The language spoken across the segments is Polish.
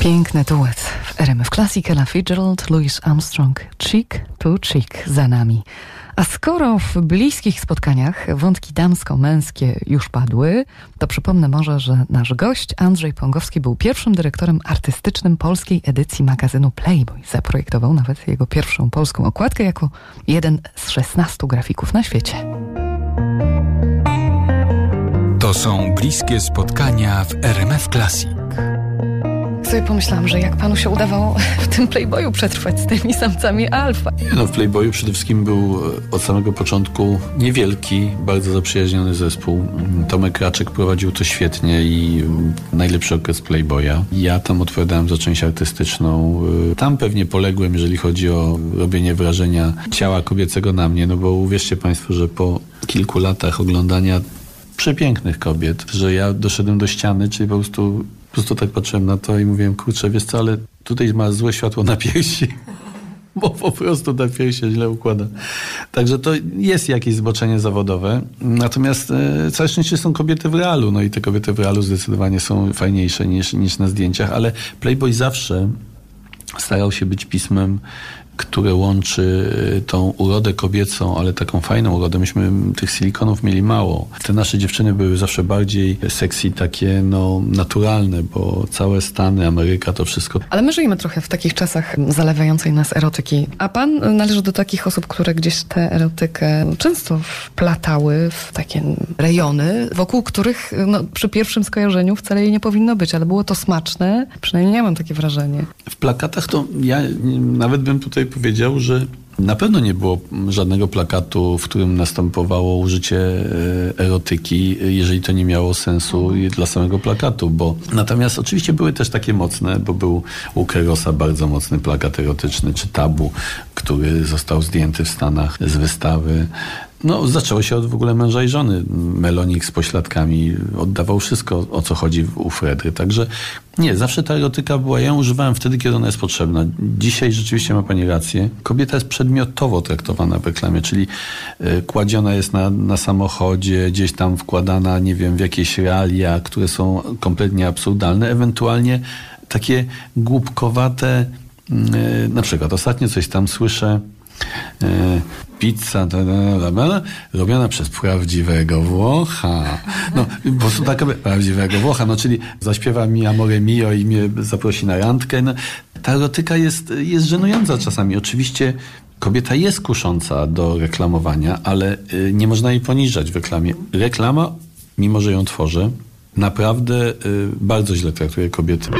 Piękny duet w RMF Classic Ella Fitzgerald, Louis Armstrong, cheek to cheek za nami. A skoro w bliskich spotkaniach wątki damsko-męskie już padły, to przypomnę może, że nasz gość Andrzej Pongowski był pierwszym dyrektorem artystycznym polskiej edycji magazynu Playboy. Zaprojektował nawet jego pierwszą polską okładkę jako jeden z 16 grafików na świecie. To są bliskie spotkania w RMF Classic sobie pomyślałam, że jak panu się udawało w tym Playboyu przetrwać z tymi samcami alfa. Nie no, w Playboyu przede wszystkim był e, od samego początku niewielki, bardzo zaprzyjaźniony zespół. Tomek Raczek prowadził to świetnie i najlepszy okres Playboya. Ja tam odpowiadałem za część artystyczną. E, tam pewnie poległem, jeżeli chodzi o robienie wrażenia ciała kobiecego na mnie, no bo uwierzcie państwo, że po kilku latach oglądania przepięknych kobiet, że ja doszedłem do ściany, czyli po prostu po prostu tak patrzyłem na to i mówiłem, kurczę, wiesz co, ale tutaj ma złe światło na piersi. Bo po prostu na piersi źle układa. Także to jest jakieś zboczenie zawodowe. Natomiast e, całe szczęście są kobiety w realu. No i te kobiety w realu zdecydowanie są fajniejsze niż, niż na zdjęciach. Ale Playboy zawsze starał się być pismem które łączy y, tą urodę kobiecą, ale taką fajną urodę. Myśmy tych silikonów mieli mało. Te nasze dziewczyny były zawsze bardziej sexy, takie no naturalne, bo całe Stany, Ameryka, to wszystko. Ale my żyjemy trochę w takich czasach zalewającej nas erotyki. A pan należy do takich osób, które gdzieś tę erotykę często wplatały w takie rejony, wokół których no, przy pierwszym skojarzeniu wcale jej nie powinno być, ale było to smaczne. Przynajmniej ja mam takie wrażenie. W plakatach to ja nawet bym tutaj powiedział, że na pewno nie było żadnego plakatu, w którym następowało użycie e, erotyki, jeżeli to nie miało sensu dla samego plakatu, bo natomiast oczywiście były też takie mocne, bo był u Kerosa bardzo mocny plakat erotyczny, czy tabu, który został zdjęty w Stanach z wystawy. No, zaczęło się od w ogóle męża i żony. Melonik z pośladkami oddawał wszystko, o co chodzi u Fredry. Także nie, zawsze ta erotyka była, ja ją używałem wtedy, kiedy ona jest potrzebna. Dzisiaj rzeczywiście ma pani rację. Kobieta jest przedmiotowo traktowana w reklamie, czyli y, kładziona jest na, na samochodzie, gdzieś tam wkładana, nie wiem, w jakieś realia, które są kompletnie absurdalne, ewentualnie takie głupkowate, y, na przykład ostatnio coś tam słyszę, E, pizza ta, ta, ta, robiona przez prawdziwego Włocha. No, po prostu taka prawdziwego Włocha, no czyli zaśpiewa mi Amore Mio i mnie zaprosi na randkę. No, ta erotyka jest, jest żenująca czasami. Oczywiście kobieta jest kusząca do reklamowania, ale y, nie można jej poniżać w reklamie. Reklama, mimo że ją tworzę, naprawdę y, bardzo źle traktuje kobiety.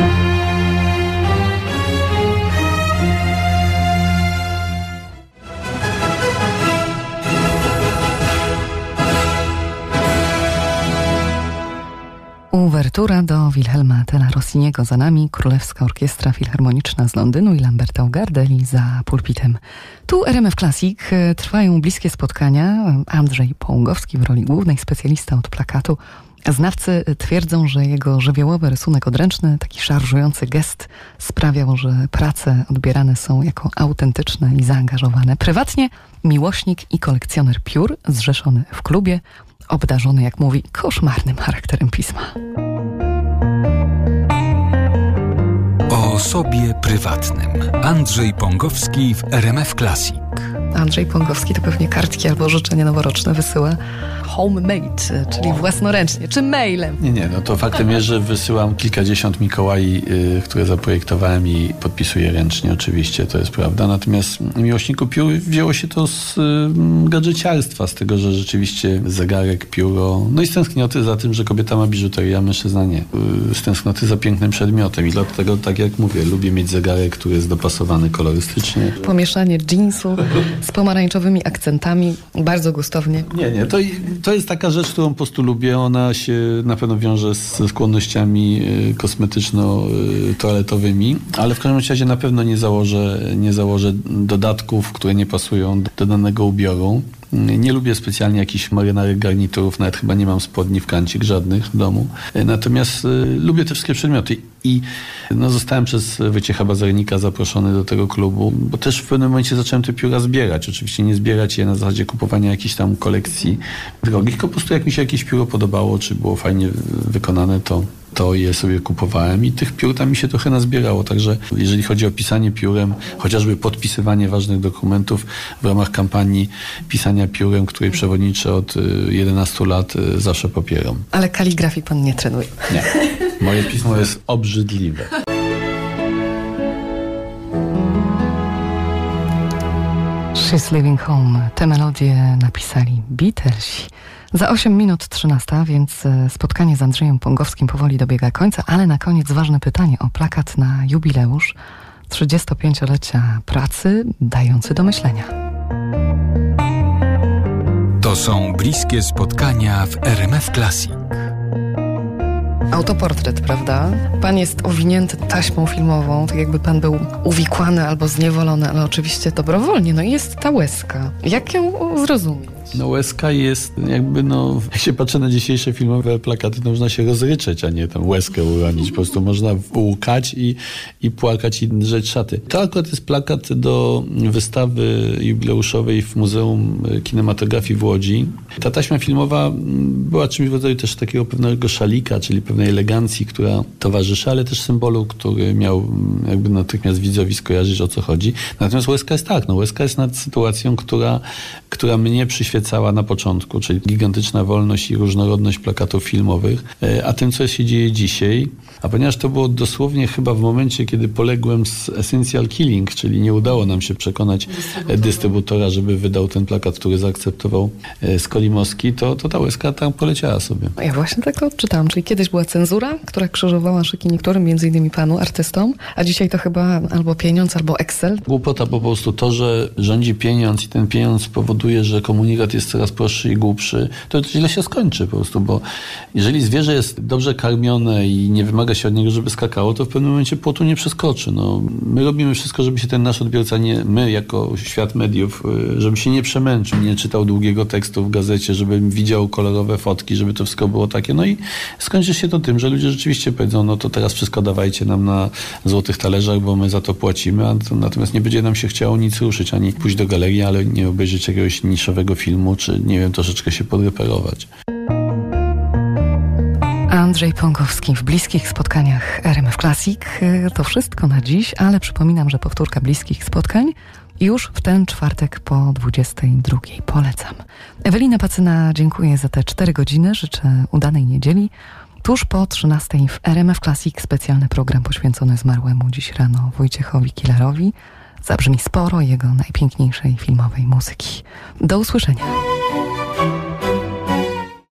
Uwertura do Wilhelma Tella Rossiniego za nami, Królewska Orkiestra Filharmoniczna z Londynu i Lamberta Ugardelli za pulpitem. Tu RMF Classic e, trwają bliskie spotkania. Andrzej Pągowski w roli głównej, specjalista od plakatu. Znawcy twierdzą, że jego żywiołowy rysunek odręczny, taki szarżujący gest sprawiał, że prace odbierane są jako autentyczne i zaangażowane. Prywatnie miłośnik i kolekcjoner piór, zrzeszony w klubie, obdarzony, jak mówi, koszmarnym charakterem pisma. O sobie prywatnym. Andrzej Pongowski w RMF Classic. Andrzej Pongowski to pewnie kartki albo życzenie noworoczne wysyła homemade, czyli własnoręcznie, czy mailem. Nie, nie, no to faktem jest, że wysyłam kilkadziesiąt Mikołaj, y, które zaprojektowałem i podpisuję ręcznie, oczywiście, to jest prawda. Natomiast miłośniku piór wzięło się to z y, gadżeciarstwa, z tego, że rzeczywiście zegarek, pióro, no i z tęsknoty za tym, że kobieta ma biżuterię, a mężczyzna nie. Y, z tęsknoty za pięknym przedmiotem i dlatego, tak jak mówię, lubię mieć zegarek, który jest dopasowany kolorystycznie. Pomieszanie jeansu z pomarańczowymi akcentami, bardzo gustownie. Nie, nie, to, to jest taka rzecz, którą po prostu lubię. Ona się na pewno wiąże ze skłonnościami y, kosmetyczno-toaletowymi, ale w każdym razie na pewno nie założę, nie założę dodatków, które nie pasują do danego ubioru. Nie lubię specjalnie jakichś marynarek, garniturów, nawet chyba nie mam spodni w kancik żadnych w domu. Natomiast y, lubię te wszystkie przedmioty i no, zostałem przez Wyciecha Bazarnika zaproszony do tego klubu, bo też w pewnym momencie zacząłem te pióra zbierać. Oczywiście nie zbierać je na zasadzie kupowania jakichś tam kolekcji drogich, tylko po prostu jak mi się jakieś pióro podobało, czy było fajnie wykonane, to to je sobie kupowałem i tych piór tam mi się trochę nazbierało. Także jeżeli chodzi o pisanie piórem, chociażby podpisywanie ważnych dokumentów w ramach kampanii pisania piórem, której przewodniczę od 11 lat, zawsze popieram. Ale kaligrafii pan nie trenuje. Nie. Moje pismo jest obrzydliwe. She's Living Home. Te melodie napisali Beatlesi. Za 8 minut 13, więc e, spotkanie z Andrzejem Pongowskim powoli dobiega końca, ale na koniec ważne pytanie o plakat na jubileusz 35-lecia pracy, dający do myślenia. To są bliskie spotkania w RMF Classic. Autoportret, prawda? Pan jest owinięty taśmą filmową, tak jakby pan był uwikłany albo zniewolony, ale oczywiście dobrowolnie. No i jest ta łezka. Jak ją zrozumieć? No łezka jest jakby, no, jak się patrzy na dzisiejsze filmowe plakaty, to można się rozryczeć, a nie tam łezkę uronić. Po prostu można łukać i, i płakać i drzeć szaty. To akurat jest plakat do wystawy jubileuszowej w Muzeum Kinematografii w Łodzi. Ta taśma filmowa była czymś w rodzaju też takiego pewnego szalika, czyli pewnej elegancji, która towarzyszy, ale też symbolu, który miał jakby natychmiast widzowi skojarzyć, o co chodzi. Natomiast łezka jest tak, no łezka jest nad sytuacją, która, która mnie przyświeca cała na początku, czyli gigantyczna wolność i różnorodność plakatów filmowych, e, a tym, co się dzieje dzisiaj. A ponieważ to było dosłownie chyba w momencie, kiedy poległem z Essential Killing, czyli nie udało nam się przekonać dystrybutora, dystrybutora żeby wydał ten plakat, który zaakceptował e, Skolimowski, to, to ta łezka tam poleciała sobie. Ja właśnie tak to odczytałam, czyli kiedyś była cenzura, która krzyżowała szyki niektórym, między innymi panu, artystom, a dzisiaj to chyba albo pieniądz, albo Excel. Głupota po prostu to, że rządzi pieniądz i ten pieniądz powoduje, że komunikat świat jest coraz prostszy i głupszy, to, źle się skończy po prostu, bo jeżeli zwierzę jest dobrze karmione i nie wymaga się od niego, żeby skakało, to w pewnym momencie płotu nie przeskoczy. No, my robimy wszystko, żeby się ten nasz odbiorca, nie, my jako świat mediów, y, żeby się nie przemęczył, nie czytał długiego tekstu w gazecie, żeby widział kolorowe fotki, żeby to wszystko było takie. No i skończy się to tym, że ludzie rzeczywiście powiedzą, no to teraz wszystko dawajcie nam na złotych talerzach, bo my za to płacimy, a to, natomiast nie będzie nam się chciało nic ruszyć, ani pójść do galerii, ale nie obejrzeć jakiegoś niszowego filmu filmu, czy nie wiem, troszeczkę się podreperować. Andrzej Pongowski w bliskich spotkaniach RMF Classic. To wszystko na dziś, ale przypominam, że powtórka bliskich spotkań już w ten czwartek po 22. Polecam. Ewelina Pacyna, dziękuję za te 4 godziny. Życzę udanej niedzieli. Tuż po 13 w RMF Classic specjalny program poświęcony zmarłemu dziś rano Wojciechowi Killerowi zabrzmi sporo jego najpiękniejszej filmowej muzyki. Do usłyszenia.